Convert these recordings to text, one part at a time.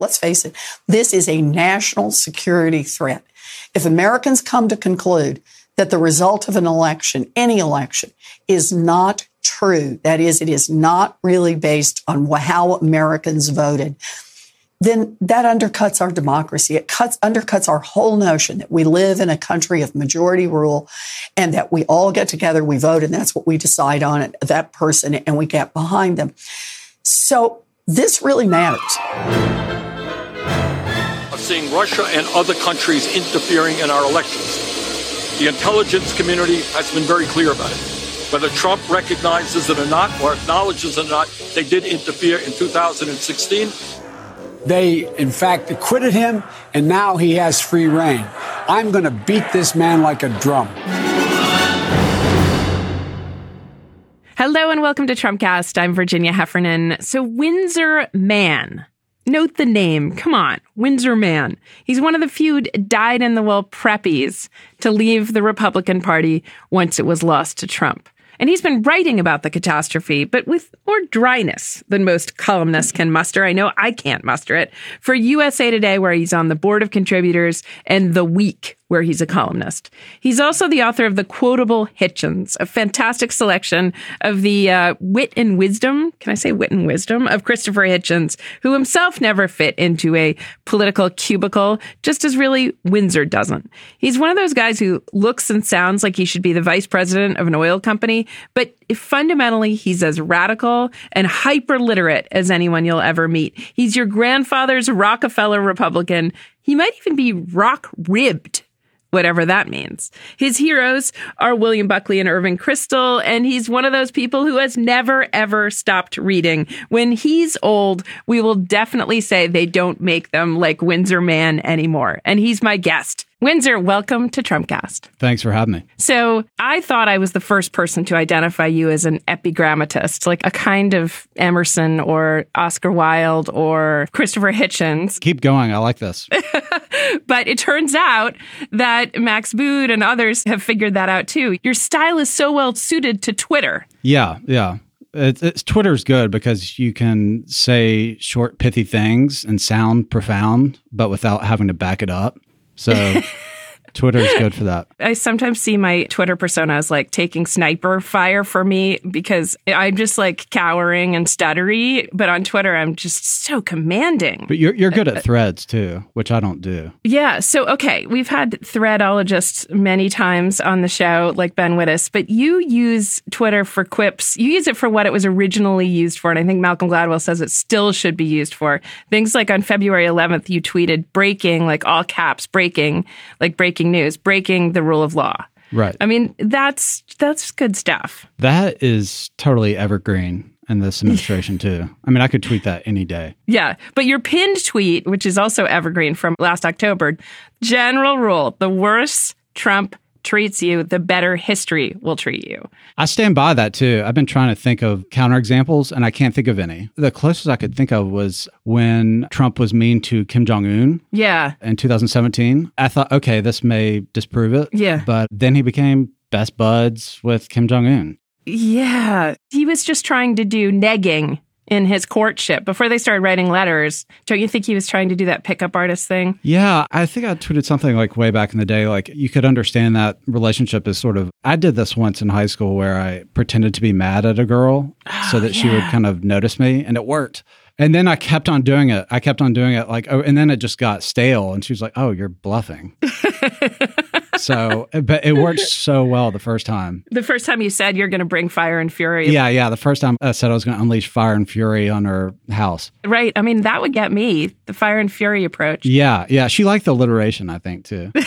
Let's face it, this is a national security threat. If Americans come to conclude that the result of an election, any election, is not true, that is, it is not really based on how Americans voted, then that undercuts our democracy. It cuts, undercuts our whole notion that we live in a country of majority rule and that we all get together, we vote, and that's what we decide on it, that person, and we get behind them. So this really matters. Of seeing Russia and other countries interfering in our elections. The intelligence community has been very clear about it. Whether Trump recognizes it or not, or acknowledges it or not, they did interfere in 2016. They, in fact, acquitted him, and now he has free reign. I'm going to beat this man like a drum. Hello and welcome to Trumpcast. I'm Virginia Heffernan. So, Windsor Mann. Note the name. Come on, Windsor Mann. He's one of the few died-in-the-wool preppies to leave the Republican Party once it was lost to Trump. And he's been writing about the catastrophe, but with more dryness than most columnists can muster. I know I can't muster it. For USA Today, where he's on the board of contributors, and The Week, where he's a columnist. He's also the author of The Quotable Hitchens, a fantastic selection of the uh, wit and wisdom, can I say wit and wisdom, of Christopher Hitchens, who himself never fit into a political cubicle, just as really Windsor doesn't. He's one of those guys who looks and sounds like he should be the vice president of an oil company, but fundamentally he's as radical and hyper literate as anyone you'll ever meet. He's your grandfather's Rockefeller Republican. He might even be rock ribbed whatever that means. His heroes are William Buckley and Irving Kristol, and he's one of those people who has never ever stopped reading. When he's old, we will definitely say they don't make them like Windsor Mann anymore. And he's my guest. Windsor, welcome to Trumpcast. Thanks for having me. So I thought I was the first person to identify you as an epigrammatist, like a kind of Emerson or Oscar Wilde or Christopher Hitchens. Keep going. I like this. but it turns out that Max Boot and others have figured that out too. Your style is so well suited to Twitter. Yeah, yeah. It's, it's Twitter's good because you can say short, pithy things and sound profound, but without having to back it up. So Twitter is good for that. I sometimes see my Twitter persona as like taking sniper fire for me because I'm just like cowering and stuttery. But on Twitter, I'm just so commanding. But you're, you're good at threads too, which I don't do. Yeah. So, okay, we've had threadologists many times on the show, like Ben Wittes, but you use Twitter for quips. You use it for what it was originally used for. And I think Malcolm Gladwell says it still should be used for. Things like on February 11th, you tweeted breaking, like all caps, breaking, like breaking news, breaking the rule of law. Right. I mean, that's that's good stuff. That is totally evergreen in this administration too. I mean, I could tweet that any day. Yeah, but your pinned tweet, which is also evergreen from last October, general rule: the worse Trump treats you, the better history will treat you. I stand by that too. I've been trying to think of counterexamples and I can't think of any. The closest I could think of was when Trump was mean to Kim Jong Un. Yeah. In 2017. I thought, okay, this may disprove it. Yeah. But then he became best buds with Kim Jong Un. Yeah. He was just trying to do negging in his courtship before they started writing letters. Don't you think he was trying to do that pickup artist thing? Yeah, I think I tweeted something like way back in the day. Like you could understand that relationship is sort of. I did this once in high school where I pretended to be mad at a girl ah, so that she would kind of notice me, and it worked. And then I kept on doing it. I kept on doing it like, oh, and then it just got stale. And she was like, "Oh, you're bluffing." so, but it worked so well the first time. The first time you said you're going to bring fire and fury. Yeah, yeah. The first time I said I was going to unleash fire and fury on her house. Right. I mean, that would get me the fire and fury approach. Yeah, yeah. She liked the alliteration, I think, too.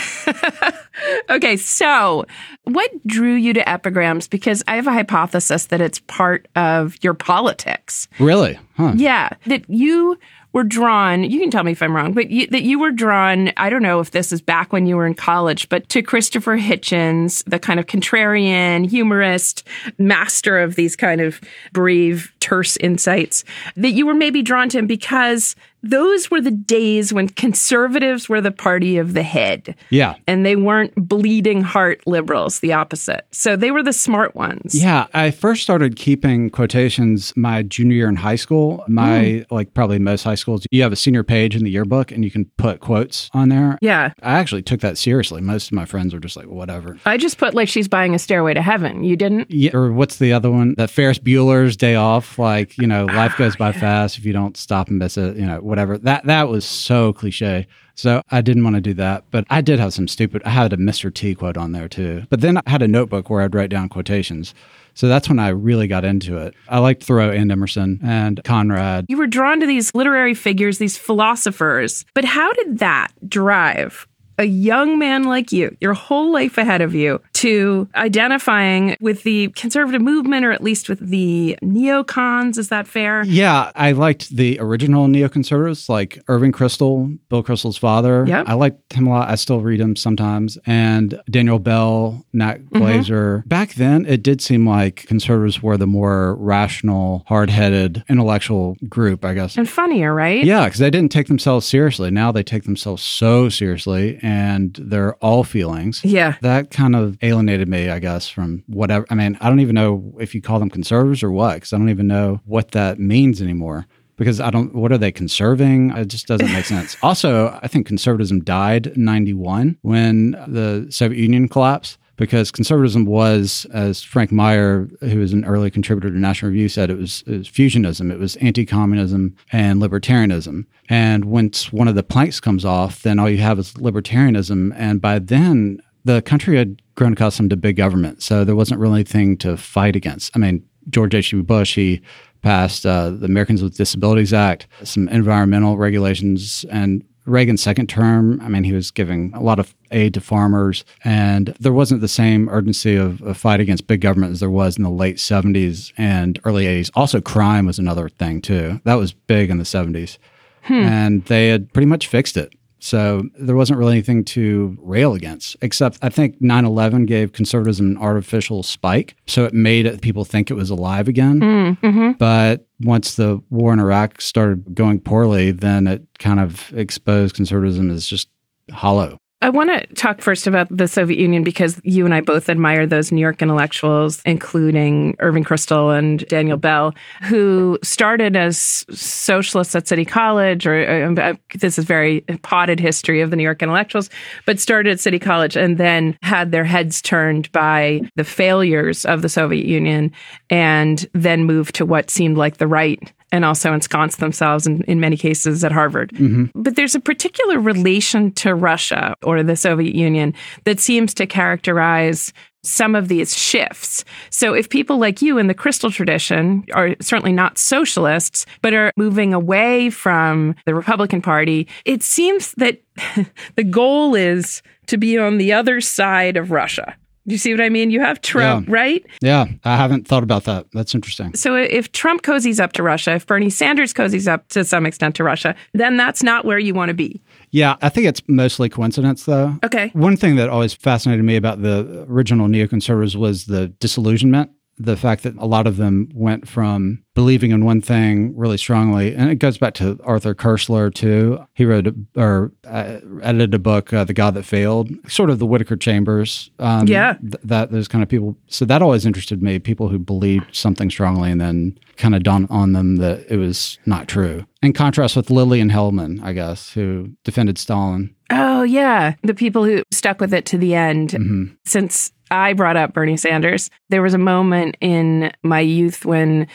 Okay, so what drew you to epigrams? Because I have a hypothesis that it's part of your politics. really? Huh. Yeah, that you were drawn, you can tell me if I'm wrong, but you, that you were drawn, I don't know if this is back when you were in college, but to Christopher Hitchens, the kind of contrarian, humorist, master of these kind of brave, terse insights, that you were maybe drawn to him because those were the days when conservatives were the party of the head. Yeah. And they weren't bleeding heart liberals, the opposite. So they were the smart ones. Yeah, I first started keeping quotations my junior year in high school. My Mm. like probably most high schools, you have a senior page in the yearbook and you can put quotes on there. Yeah. I actually took that seriously. Most of my friends were just like, whatever. I just put like she's buying a stairway to heaven. You didn't? Yeah, or what's the other one? That Ferris Bueller's Day Off. Like you know, life goes by fast if you don't stop and miss it. You know, whatever. That that was so cliche. So I didn't want to do that, but I did have some stupid. I had a Mr. T quote on there too. But then I had a notebook where I'd write down quotations. So that's when I really got into it. I liked Thoreau and Emerson and Conrad. You were drawn to these literary figures, these philosophers. But how did that drive a young man like you, your whole life ahead of you, to identifying with the conservative movement or at least with the neocons? Is that fair? Yeah, I liked the original neoconservatives like Irving Kristol, Bill Kristol's father. Yep. I liked him a lot. I still read him sometimes. And Daniel Bell, Nat Mm-hmm. Glazer. Back then, it did seem like conservatives were the more rational, hard headed, intellectual group, I guess. And funnier, right? Yeah, because they didn't take themselves seriously. Now they take themselves so seriously and they're all feelings. Yeah. That kind of alienated me, I guess, from whatever. I mean, I don't even know if you call them conservatives or what, because I don't even know what that means anymore. Because I don't, what are they conserving? It just doesn't make sense. Also, I think conservatism died in 91 when the Soviet Union collapsed because conservatism was, as Frank Meyer, who was an early contributor to National Review, said, it was, it was fusionism, it was anti communism and libertarianism. And once one of the planks comes off, then all you have is libertarianism. And by then, the country had grown accustomed to big government. So there wasn't really anything to fight against. I mean, George H.W. Bush, he passed uh, the Americans with Disabilities Act, some environmental regulations, and Reagan's second term, I mean, he was giving a lot of aid to farmers, and there wasn't the same urgency of a fight against big government as there was in the late 70s and early 80s. Also, crime was another thing, too. That was big in the 70s. Hmm. And they had pretty much fixed it. So there wasn't really anything to rail against, except I think 9 11 gave conservatism an artificial spike. So it made it, people think it was alive again. Mm, mm-hmm. But once the war in Iraq started going poorly, then it kind of exposed conservatism as just hollow. I want to talk first about the Soviet Union because you and I both admire those New York intellectuals, including Irving Kristol and Daniel Bell, who started as socialists at City College. Or uh, this is very potted history of the New York intellectuals, but started at City College and then had their heads turned by the failures of the Soviet Union, and then moved to what seemed like the right and also ensconce themselves in, in many cases at Harvard. Mm-hmm. But there's a particular relation to Russia or the Soviet Union that seems to characterize some of these shifts. So if people like you in the Kristol tradition are certainly not socialists, but are moving away from the Republican Party, it seems that the goal is to be on the other side of Russia. Do you see what I mean? You have Trump, Yeah. right? Yeah, I haven't thought about that. That's interesting. So if Trump cozies up to Russia, if Bernie Sanders cozies up to some extent to Russia, then that's not where you want to be. Yeah, I think it's mostly coincidence, though. Okay. One thing that always fascinated me about the original neoconservatives was the disillusionment. The fact that a lot of them went from believing in one thing really strongly, and it goes back to Arthur Koestler too. He wrote or uh, edited a book, uh, "The God That Failed," sort of the Whittaker Chambers. Um, Yeah. th- that those kind of people. So that always interested me. People who believed something strongly and then kind of dawned on them that it was not true. In contrast with Lillian Hellman, I guess, who defended Stalin. Oh, yeah. The people who stuck with it to the end. Since I brought up Bernie Sanders, there was a moment in my youth when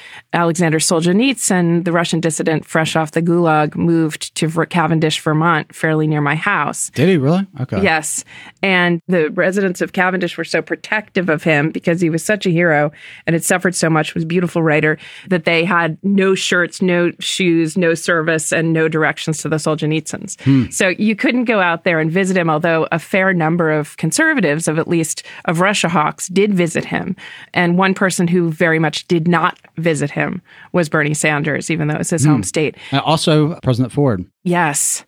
Alexander Solzhenitsyn, the Russian dissident fresh off the gulag, moved to Cavendish, Vermont, fairly near my house. Did he really? Okay. Yes. And the residents of Cavendish were so protective of him because he was such a hero and had suffered so much, was a beautiful writer, that they had no shirts, no shoes, no service, and no directions to the Solzhenitsyns. Hmm. So you couldn't go out there and visit him, although a fair number of conservatives, of at least of Russia hawks, did visit him. And one person who very much did not visit him was Bernie Sanders, even though it's his home hmm. state. And also, President Ford. Yes.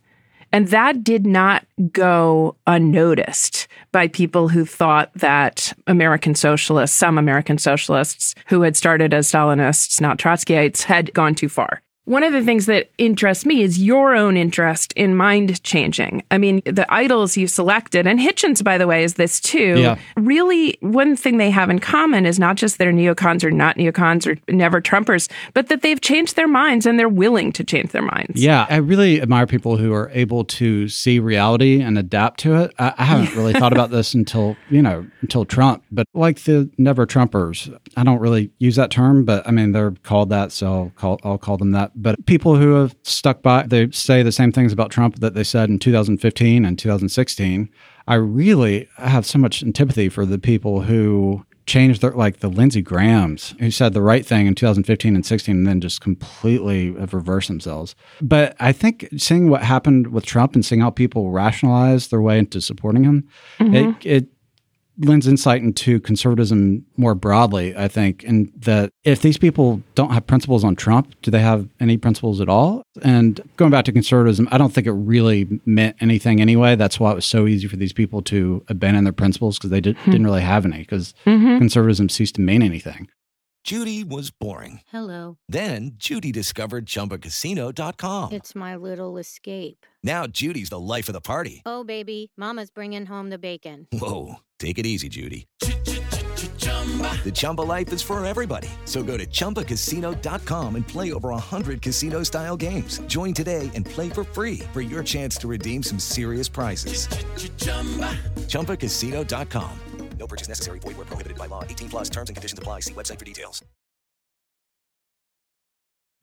And that did not go unnoticed by people who thought that American socialists, some American socialists who had started as Stalinists, not Trotskyites, had gone too far. One of the things that interests me is your own interest in mind changing. I mean, the idols you selected, and Hitchens, by the way, is this too. Yeah. Really, one thing they have in common is not just they're neocons or not neocons or never Trumpers, but that they've changed their minds and they're willing to change their minds. Yeah, I really admire people who are able to see reality and adapt to it. I, I haven't really thought about this until you know until Trump, but like the never Trumpers, I don't really use that term, but I mean they're called that, so I'll call I'll call them that. But people who have stuck by, they say the same things about Trump that they said in 2015 and 2016. I really have so much antipathy for the people who changed their like the Lindsey Grahams who said the right thing in 2015 and 16 and then just completely have reversed themselves. But I think seeing what happened with Trump and seeing how people rationalize their way into supporting him, it, mm-hmm. it lends insight into conservatism more broadly, I think, and that if these people don't have principles on Trump, do they have any principles at all? And going back to conservatism, I don't think it really meant anything anyway. That's why it was so easy for these people to abandon their principles because they did, hmm. didn't really have any, because mm-hmm. conservatism ceased to mean anything. Judy was boring. Hello. Then Judy discovered ChumbaCasino.com. It's my little escape. Now Judy's the life of the party. Oh, baby, Mama's bringing home the bacon. Whoa, take it easy, Judy. The Chumba life is for everybody. So go to ChumbaCasino.com and play over 100 casino style games. Join today and play for free for your chance to redeem some serious prizes. ChumbaCasino.com. No purchase necessary. Void where prohibited by law. 18 plus terms and conditions apply. See website for details.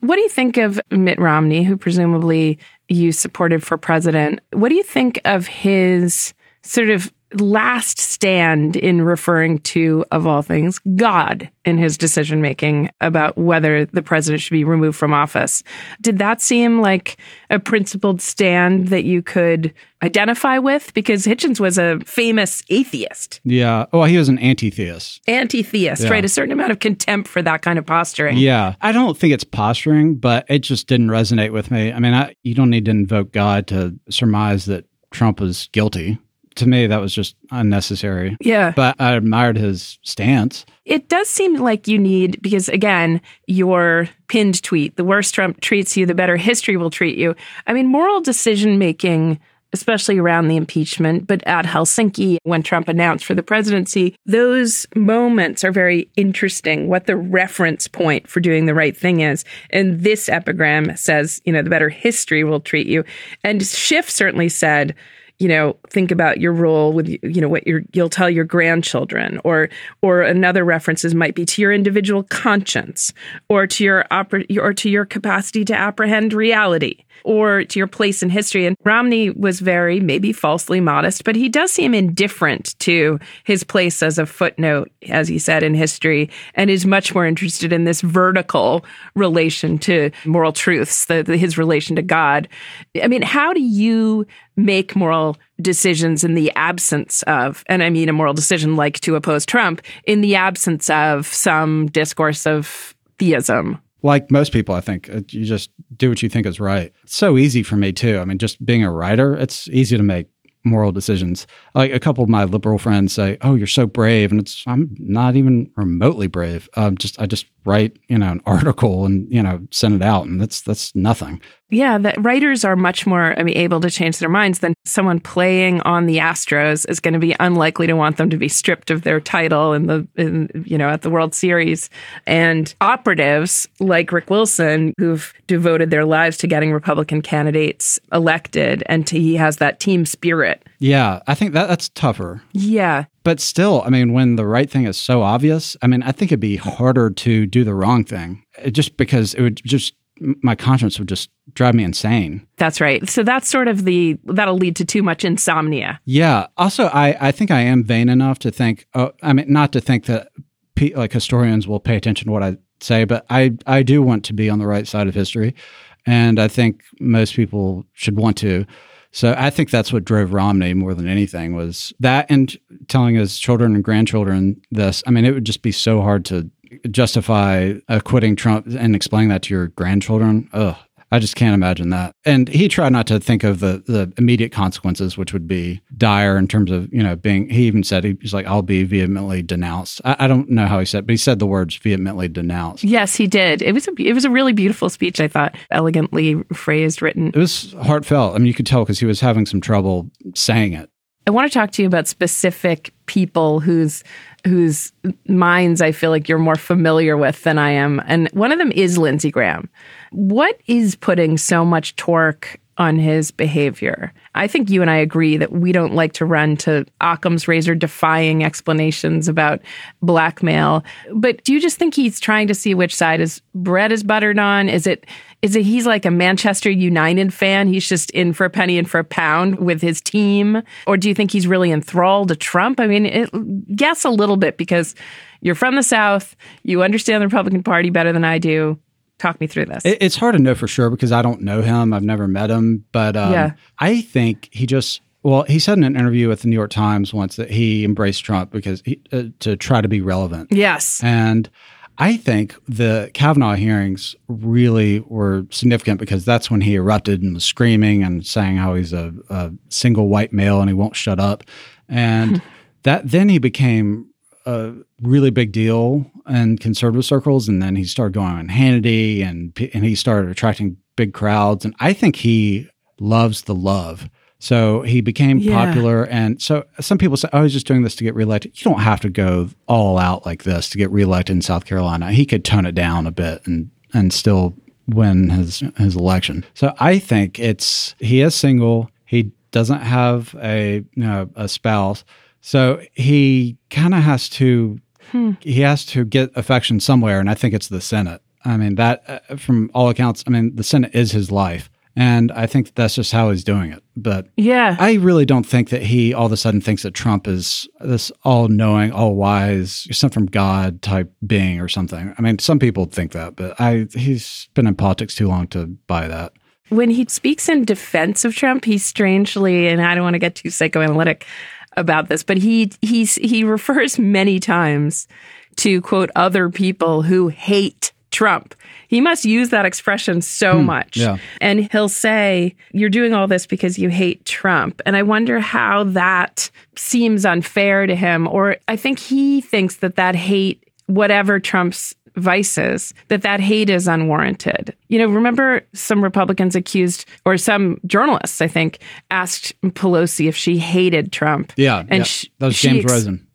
What do you think of Mitt Romney, who presumably you supported for president? What do you think of his sort of last stand in referring to, of all things, God in his decision making about whether the president should be removed from office? Did that seem like a principled stand that you could identify with? Because Hitchens was a famous atheist, Yeah. Oh, he was an anti-theist. anti theist, Yeah. right? A certain amount of contempt for that kind of posturing. Yeah, I don't think it's posturing, but it just didn't resonate with me. I mean, I, you don't need to invoke God to surmise that Trump is guilty. To me, that was just unnecessary. Yeah. But I admired his stance. It does seem like you need, because again, your pinned tweet, the worse Trump treats you, the better history will treat you. I mean, moral decision making, especially around the impeachment, but at Helsinki, when Trump announced for the presidency, those moments are very interesting. What the reference point for doing the right thing is. And this epigram says, you know, the better history will treat you. And Schiff certainly said, you know think about your role with you know what your you'll tell your grandchildren or or another references might be to your individual conscience or to your oper- or to your capacity to apprehend reality or to your place in history and Romney was very maybe falsely modest but he does seem indifferent to his place as a footnote as he said in history and is much more interested in this vertical relation to moral truths the, the- his relation to God i mean how do you make moral decisions in the absence of, and I mean a moral decision like to oppose Trump, in the absence of some discourse of theism. Like most people, I think uh, you just do what you think is right. It's so easy for me too. I mean, just being a writer, it's easy to make moral decisions. Like a couple of my liberal friends say, "Oh, you're so brave," and it's I'm not even remotely brave. Um, just I just write you know an article and you know send it out, and that's that's nothing. Yeah, that writers are much more I mean, able to change their minds than someone playing on the Astros is going to be unlikely to want them to be stripped of their title in the in, you know at the World Series. And operatives like Rick Wilson, who've devoted their lives to getting Republican candidates elected, and to, he has that team spirit. Yeah, I think that that's tougher. Yeah, But still, I mean, when the right thing is so obvious, I mean, I think it'd be harder to do the wrong thing, just because it would just my conscience would just drive me insane. that's right. So that's sort of the that'll lead to too much insomnia. Yeah. Also, I, I think I am vain enough to think, oh, I mean, not to think that pe- like historians will pay attention to what I say, but I, I do want to be on the right side of history. And I think most people should want to. So I think that's what drove Romney more than anything was that and telling his children and grandchildren this. I mean, it would just be so hard to justify acquitting Trump and explaining that to your grandchildren. Ugh. I just can't imagine that. And he tried not to think of the the immediate consequences, which would be dire in terms of you know being. He even said he, he's like, "I'll be vehemently denounced." I, I, don't know how he said, but he said the words vehemently denounced. Yes, he did. It was a it was a really beautiful speech. I thought elegantly phrased, written. It was heartfelt. I mean, you could tell because he was having some trouble saying it. I want to talk to you about specific people whose whose minds I feel like you're more familiar with than I am. And one of them is Lindsey Graham. What is putting so much torque on his behavior? I think you and I agree that we don't like to run to Occam's razor defying explanations about blackmail. But do you just think he's trying to see which side his bread is buttered on? Is it is it he's like a Manchester United fan? He's just in for a penny and for a pound with his team? Or do you think he's really enthralled to Trump? I mean, it, guess a little bit because you're from the South, you understand the Republican Party better than I do. Talk me through this. It's hard to know for sure because I don't know him. I've never met him, but um, yeah. I think he just well, he said in an interview with the New York Times once that he embraced Trump because he, uh, to try to be relevant. Yes, and I think the Kavanaugh hearings really were significant because that's when he erupted and was screaming and saying how he's a, a single white male and he won't shut up, and that then he became a really big deal in conservative circles, and then he started going on Hannity, and and he started attracting big crowds, and I think he loves the love. So he became yeah. popular, and so some people say, "Oh, he's just doing this to get reelected." You don't have to go all out like this to get reelected in South Carolina. He could tone it down a bit and and still win his his election. So I think it's he is single. He doesn't have a you know a spouse. So he kind of has to hmm. he has to get affection somewhere, and I think it's the Senate. I mean that uh, from all accounts, I mean the Senate is his life. And I think that's just how he's doing it. But yeah, I really don't think that he all of a sudden thinks that Trump is this all knowing, all wise, sent from God type being or something. I mean, some people think that, but I he's been in politics too long to buy that. When he speaks in defense of Trump, he's strangely, and I don't want to get too psychoanalytic, about this, but he he's he refers many times to quote other people who hate Trump. He must use that expression so hmm, much. Yeah. And he'll say, You're doing all this because you hate Trump. And I wonder how that seems unfair to him. Or I think he thinks that that hate, whatever Trump's vices that that hate is unwarranted. You know, remember some Republicans accused or some journalists, I think, asked Pelosi if she hated Trump. Yeah, and yeah. She, that was James ex- Rosen.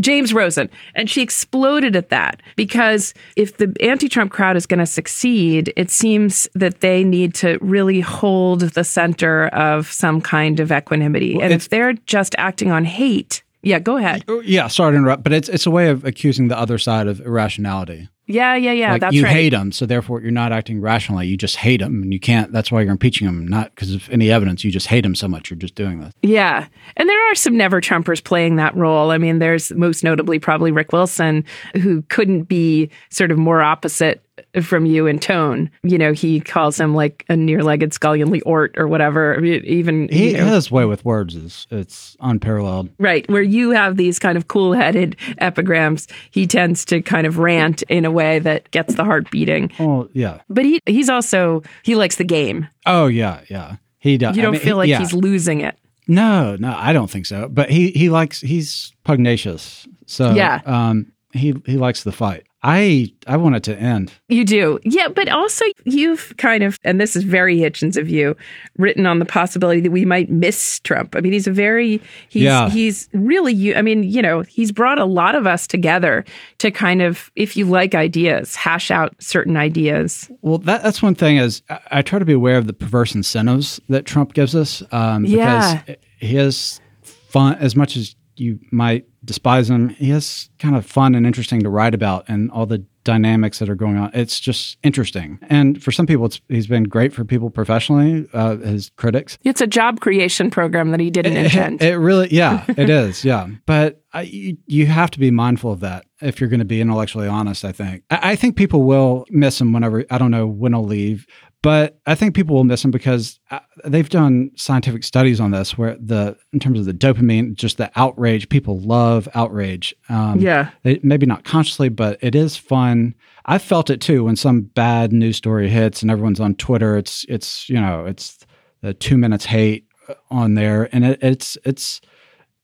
James Rosen. And she exploded at that because if the anti Trump crowd is going to succeed, it seems that they need to really hold the center of some kind of equanimity. Well, and if they're just acting on hate, yeah, go ahead. Oh, yeah, sorry to interrupt, but it's it's a way of accusing the other side of irrationality. Yeah, yeah, yeah. Like that's you right. hate them, so therefore you're not acting rationally. You just hate them, and you can't. That's why you're impeaching them, not because of any evidence. You just hate them so much. You're just doing this. Yeah, and there are some never Trumpers playing that role. I mean, there's most notably probably Rick Wilson, who couldn't be sort of more opposite from you in tone. You know, he calls him like a near-legged scullionly ort or whatever. Even he you know, his way with words is it's unparalleled. Right, where you have these kind of cool-headed epigrams, he tends to kind of rant in a way that gets the heart beating. Oh yeah, but he he's also he likes the game. Oh yeah, yeah. He does. You don't I mean, feel like yeah. he's losing it. No, no, I don't think so. But he he likes he's pugnacious. So yeah, um, he he likes the fight. I I want it to end. You do. Yeah, but also you've kind of and this is very Hitchens of you, written on the possibility that we might miss Trump. I mean, he's a very he's yeah. he's really I mean, you know, he's brought a lot of us together to kind of if you like ideas, hash out certain ideas. Well, that, that's one thing is I, I, try to be aware of the perverse incentives that Trump gives us um, because yeah. he has fun as much as you might despise him. He is kind of fun and interesting to write about, and all the dynamics that are going on. It's just interesting. And for some people, it's he's been great for people professionally, uh, his critics. It's a job creation program that he didn't intend. It, it really, yeah, it is, yeah. But I, you, you have to be mindful of that if you're going to be intellectually honest. I think. I, I think people will miss him whenever. I don't know when he'll leave, But I think people will miss him because uh, they've done scientific studies on this, where the in terms of the dopamine, just the outrage, people love outrage. Um, Yeah. they, maybe not consciously, but it is fun. I felt it too when some bad news story hits and everyone's on Twitter. It's it's you know it's the two minutes hate uh, on there, and it, it's it's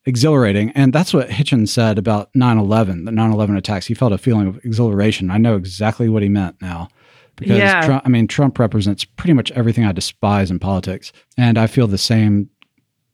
exhilarating. And that's what Hitchens said about 9/11, the 9/11 attacks. He felt a feeling of exhilaration. I know exactly what he meant now. Because Yeah. Trump, I mean, Trump represents pretty much everything I despise in politics, and I feel the same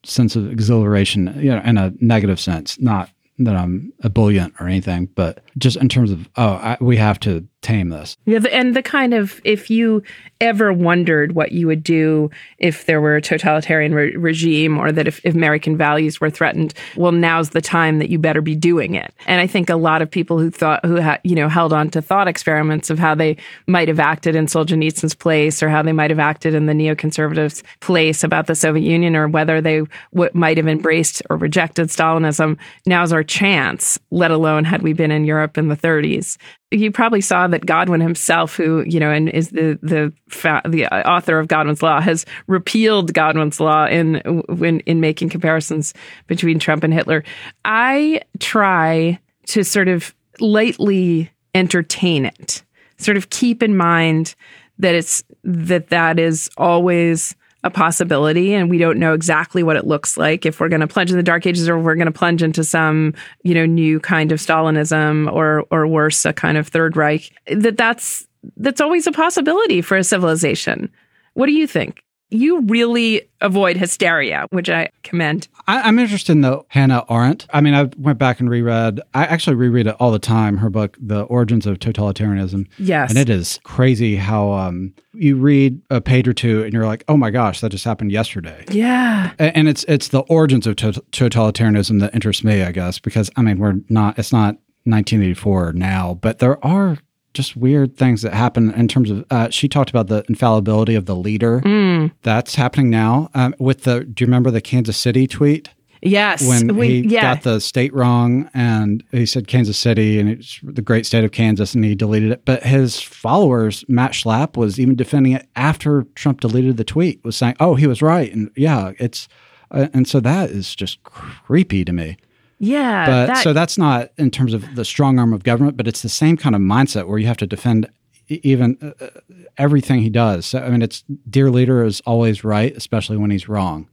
sense of exhilaration, you know, in a negative sense. Not that I'm ebullient or anything, but just in terms of oh, I, we have to tame this. Yeah, and the kind of if you ever wondered what you would do if there were a totalitarian re- regime or that if, if American values were threatened, well, now's the time that you better be doing it. And I think a lot of people who thought who had you know held on to thought experiments of how they might have acted in Solzhenitsyn's place or how they might have acted in the neoconservatives' place about the Soviet Union or whether they w- might have embraced or rejected Stalinism. Now's our chance. Let alone had we been in Europe in the 30s you probably saw that Godwin himself, who you know, and is the the fa- the uh, author of Godwin's Law, has repealed Godwin's Law in when in making comparisons between Trump and Hitler. I try to sort of lightly entertain it, sort of keep in mind that it's that that is always a possibility and we don't know exactly what it looks like if we're going to plunge in the dark ages or we're going to plunge into some you know new kind of stalinism or or worse a kind of third reich that that's that's always a possibility for a civilization. What do you think you really avoid hysteria which i commend I, I'm interested in the Hannah Arendt. I mean, I went back and reread. I actually reread it all the time. Her book, "The Origins of Totalitarianism." Yes. and it is crazy how um, you read a page or two and you're like, "Oh my gosh, that just happened yesterday." yeah And it's it's the origins of tot- totalitarianism that interests me, I guess, because I mean, we're not. It's not 1984 now, but there are just weird things that happen in terms of. Uh, she talked about the infallibility of the leader. Mm. That's happening now. Um, with the, do you remember the Kansas City tweet? yes when We- he yeah got the state wrong and he said Kansas City and it's the great state of Kansas and he deleted it. But his followers, Matt Schlapp, was even defending it after Trump deleted the tweet, was saying, "Oh, he was right," and yeah, it's uh, and so that is just creepy to me. Yeah But that- so that's not in terms of the strong arm of government, but it's the same kind of mindset where you have to defend even uh, uh, everything he does. So, I mean, it's dear leader is always right, especially when he's wrong.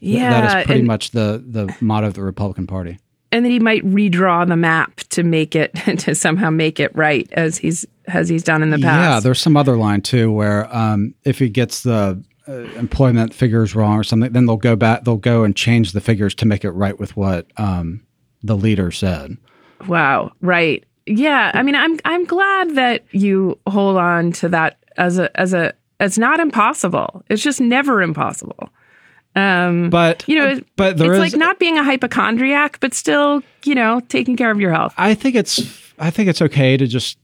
Th- yeah that is pretty and- much the the motto of the Republican Party. and then he might redraw the map to make it to somehow make it right as he's as he's done in the past. Yeah, there's some other line too where um, if he gets the uh, employment figures wrong or something, then they'll go back, they'll go and change the figures to make it right with what um, the leader said. Wow. Right. Yeah. I mean, I'm I'm glad that you hold on to that as a as a it's not impossible. It's just never impossible. Um, But you know, but there it's is- like not being a hypochondriac, but still, you know, taking care of your health. I think it's I think it's okay to just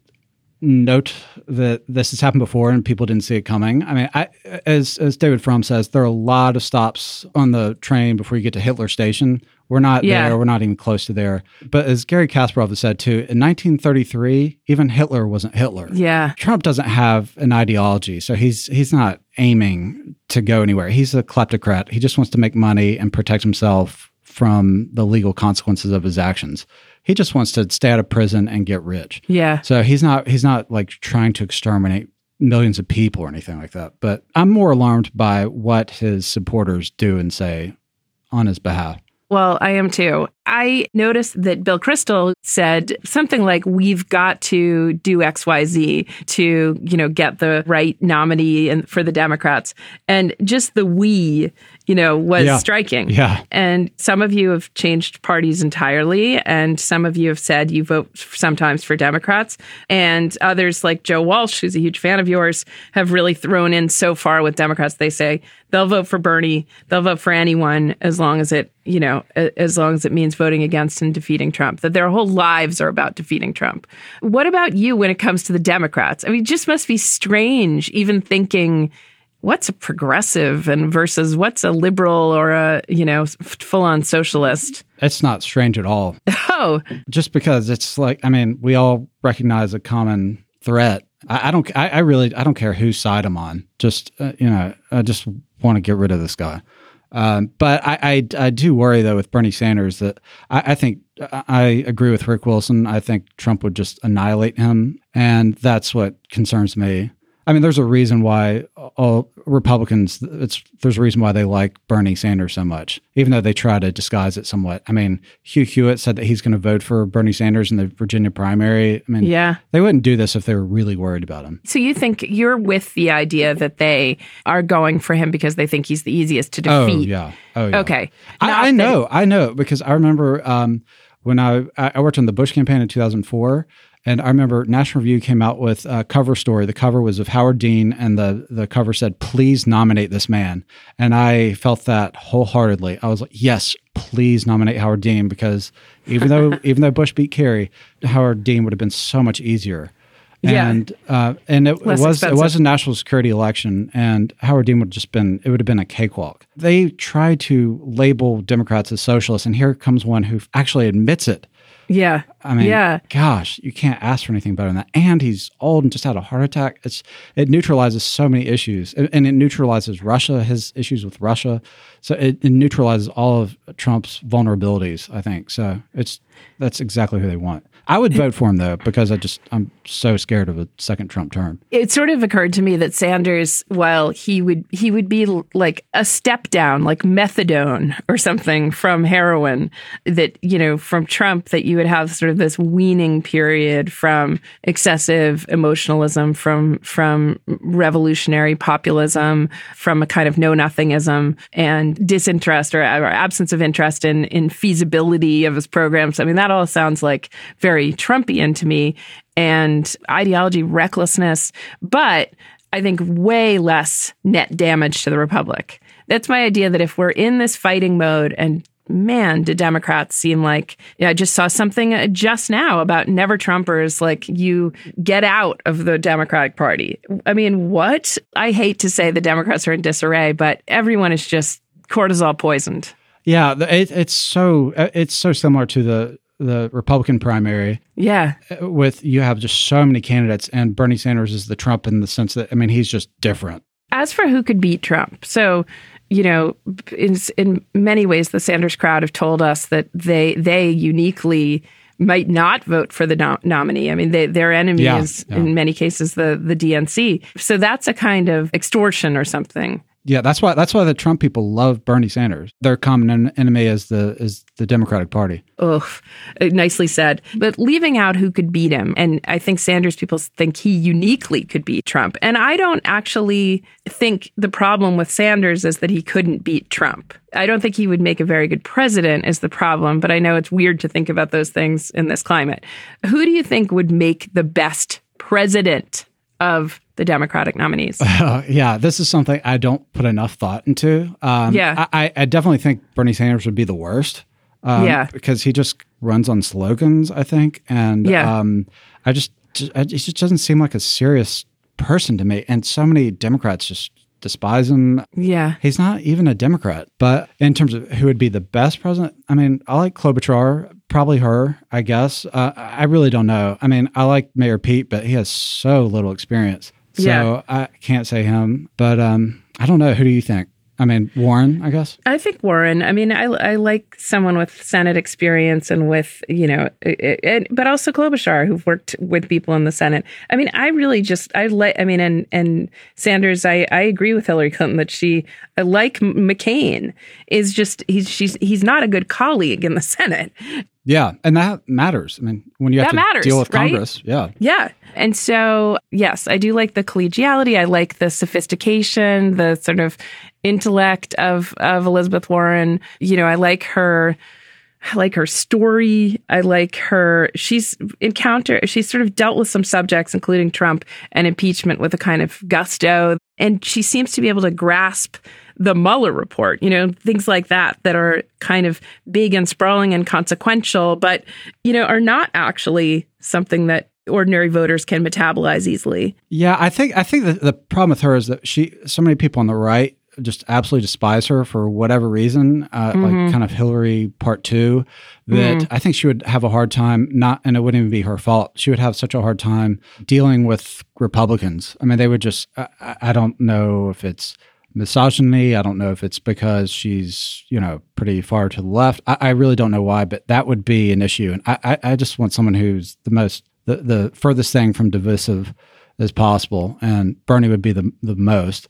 note that this has happened before and people didn't see it coming. I mean, I, as as David Frum says, there are a lot of stops on the train before you get to Hitler Station. We're not Yeah. there. We're not even close to there. But as Garry Kasparov has said too, in 1933, even Hitler wasn't Hitler. Yeah. Trump doesn't have an ideology, so he's he's not aiming to go anywhere. He's a kleptocrat. He just wants to make money and protect himself from the legal consequences of his actions. He just wants to stay out of prison and get rich. Yeah. So he's not he's not like trying to exterminate millions of people or anything like that. But I'm more alarmed by what his supporters do and say on his behalf. Well, I am too. I noticed that Bill Kristol said something like, "We've got to do X, Y, Z to, you know, get the right nominee and for the Democrats." And just the "we," you know, was Yeah. striking. Yeah. And some of you have changed parties entirely, and some of you have said you vote sometimes for Democrats, and others like Joe Walsh, who's a huge fan of yours, have really thrown in so far with Democrats. They say they'll vote for Bernie, they'll vote for anyone as long as it, you know, as long as it means voting against and defeating Trump. That their whole lives are about defeating Trump. What about you when it comes to the Democrats? I mean, it just must be strange even thinking what's a progressive and versus what's a liberal or a you know full on socialist. It's not strange at all. Oh, Just because it's like I mean, we all recognize a common threat I, I don't. I, I, really. I don't care whose side I'm on. Just uh, you know, I just want to get rid of this guy. Um, but I, I, I, do worry though with Bernie Sanders that I, I, think I agree with Rick Wilson. I think Trump would just annihilate him, and that's what concerns me. I mean, there's a reason why all Republicans. It's there's a reason why they like Bernie Sanders so much, even though they try to disguise it somewhat. I mean, Hugh Hewitt said that he's going to vote for Bernie Sanders in the Virginia primary. I mean, yeah, they wouldn't do this if they were really worried about him. So you think you're with the idea that they are going for him because they think he's the easiest to Oh defeat? yeah. Oh yeah. Okay, I, I that- know. I know because I remember um, when I I worked on the Bush campaign in 2004. And I remember National Review came out with a cover story. The cover was of Howard Dean, and the, the cover said, Please nominate this man. And I felt that wholeheartedly. I was like, Yes, please nominate Howard Dean because even though even though Bush beat Kerry, Howard Dean would have been so much easier. Yeah. And uh, and it, it was expensive. it was a national security election, and Howard Dean would have just been it would have been a cakewalk. They try to label Democrats as socialists, and here comes one who actually admits it. Yeah, I mean, yeah. gosh, you can't ask for anything better than that. And he's old and just had a heart attack. It's it neutralizes so many issues, and and it neutralizes Russia, his issues with Russia. So it, it neutralizes all of Trump's vulnerabilities. I think so. It's that's exactly who they want. I would vote for him though because I just I'm so scared of a second Trump term. it sort of occurred to me that Sanders, while he would he would be like a step down, like methadone or something from heroin, that you know from Trump, that you would have sort of this weaning period from excessive emotionalism, from from revolutionary populism, from a kind of know nothingism and disinterest or, or absence of interest in in feasibility of his programs. I mean, that all sounds like very Trumpian to me and ideology recklessness, but I think way less net damage to the republic. That's my idea that if we're in this fighting mode and man, do Democrats seem like yeah, I just saw something uh, just now about never Trumpers like you get out of the Democratic Party. I mean, what? I hate to say the Democrats are in disarray, but everyone is just cortisol poisoned. Yeah, it, it's so uh, it's so similar to the the Republican primary. Yeah. uh, With you have just so many candidates, and Bernie Sanders is the Trump in the sense that I mean he's just different. As for who could beat Trump, so you know, in in many ways, the Sanders crowd have told us that they they uniquely might not vote for the nom- nominee. I mean, they, their enemy Yeah, is yeah. in many cases the the DNC. So that's a kind of extortion or something. Yeah, that's why that's why the Trump people love Bernie Sanders. Their common en- enemy is the is the Democratic Party. Ugh, eh, nicely said. But leaving out who could beat him, and I think Sanders people think he uniquely could beat Trump. And I don't actually think the problem with Sanders is that he couldn't beat Trump. I don't think he would make a very good president, is the problem. But I know it's weird to think about those things in this climate. Who do you think would make the best president of the Democratic nominees? Uh, yeah, this is something I don't put enough thought into. Um, Yeah. I, I definitely think Bernie Sanders would be the worst. Um, Yeah. because he just runs on slogans. I think, and Yeah. um, I just I, he just doesn't seem like a serious person to me. And so many Democrats just despise him. Yeah. He's not even a Democrat. But in terms of who would be the best president, I mean, I like Klobuchar, probably her, I guess. Uh, I really don't know. I mean, I like Mayor Pete, but he has so little experience. So Yeah. I can't say him. But um, I don't know. Who do you think? I mean, Warren, I guess. I think Warren. I mean, I, I like someone with Senate experience and with you know, it, it, but also Klobuchar, who've worked with people in the Senate. I mean, I really just I like. I mean, and and Sanders. I I agree with Hillary Clinton that she I like McCain is just he's she's he's not a good colleague in the Senate. Yeah, and that matters. I mean, when you have That to matters, deal with right? Congress, yeah. Yeah. And so, yes, I do like the collegiality. I like the sophistication, the sort of intellect of of Elizabeth Warren. You know, I like her I like her story. I like her she's encountered, she's sort of dealt with some subjects including Trump and impeachment with a kind of gusto and she seems to be able to grasp the Mueller report, you know, things like that that are kind of big and sprawling and consequential, but, you know, are not actually something that ordinary voters can metabolize easily. Yeah, I think I think that the problem with her is that she so many people on the right just absolutely despise her for whatever reason, uh, Mhm. like kind of Hillary part two, that Mhm. I think she would have a hard time, not, and it wouldn't even be her fault. She would have such a hard time dealing with Republicans. I mean, they would just, I- I don't know if it's misogyny. I don't know if it's because she's, you know, pretty far to the left. I, I really don't know why, but that would be an issue. And I, I, I just want someone who's the most, the, the furthest thing from divisive as possible. And Bernie would be the, the most.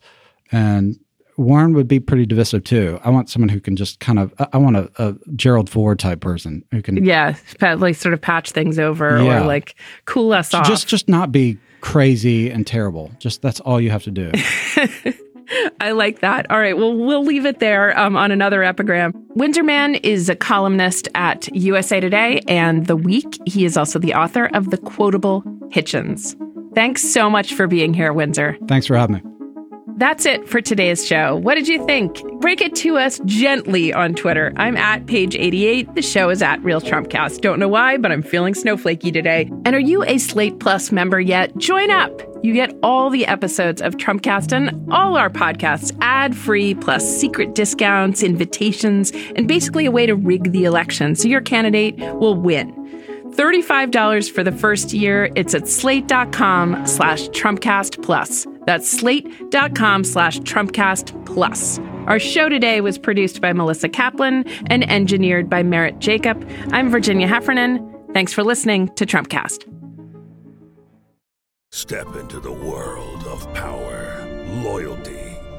And Warren would be pretty divisive too. I want someone who can just kind of, I- I want a, a Gerald Ford type person who can Yeah, like sort of patch things over Yeah. or like cool us off. just, just not be crazy and terrible. Just that's all you have to do. I like that. All right. Well, we'll leave it there um, on another epigram. Windsor Mann is a columnist at USA Today and The Week. He is also the author of The Quotable Hitchens. Thanks so much for being here, Windsor. Thanks for having me. That's it for today's show. What did you think? Break it to us gently on Twitter. I'm at page 88. The show is at Real Trumpcast. Don't know why, but I'm feeling snowflakey today. And are you a Slate Plus member yet? Join up. You get all the episodes of Trumpcast and all our podcasts ad free, plus secret discounts, invitations, and basically a way to rig the election so your candidate will win. $35 for the first year. It's at slate.com slash Trumpcast Plus. That's slate.com slash Trumpcast Plus. Our show today was produced by Melissa Kaplan and engineered by Merritt Jacob. I'm Virginia Heffernan. Thanks for listening to Trumpcast. Step into the world of power, loyalty,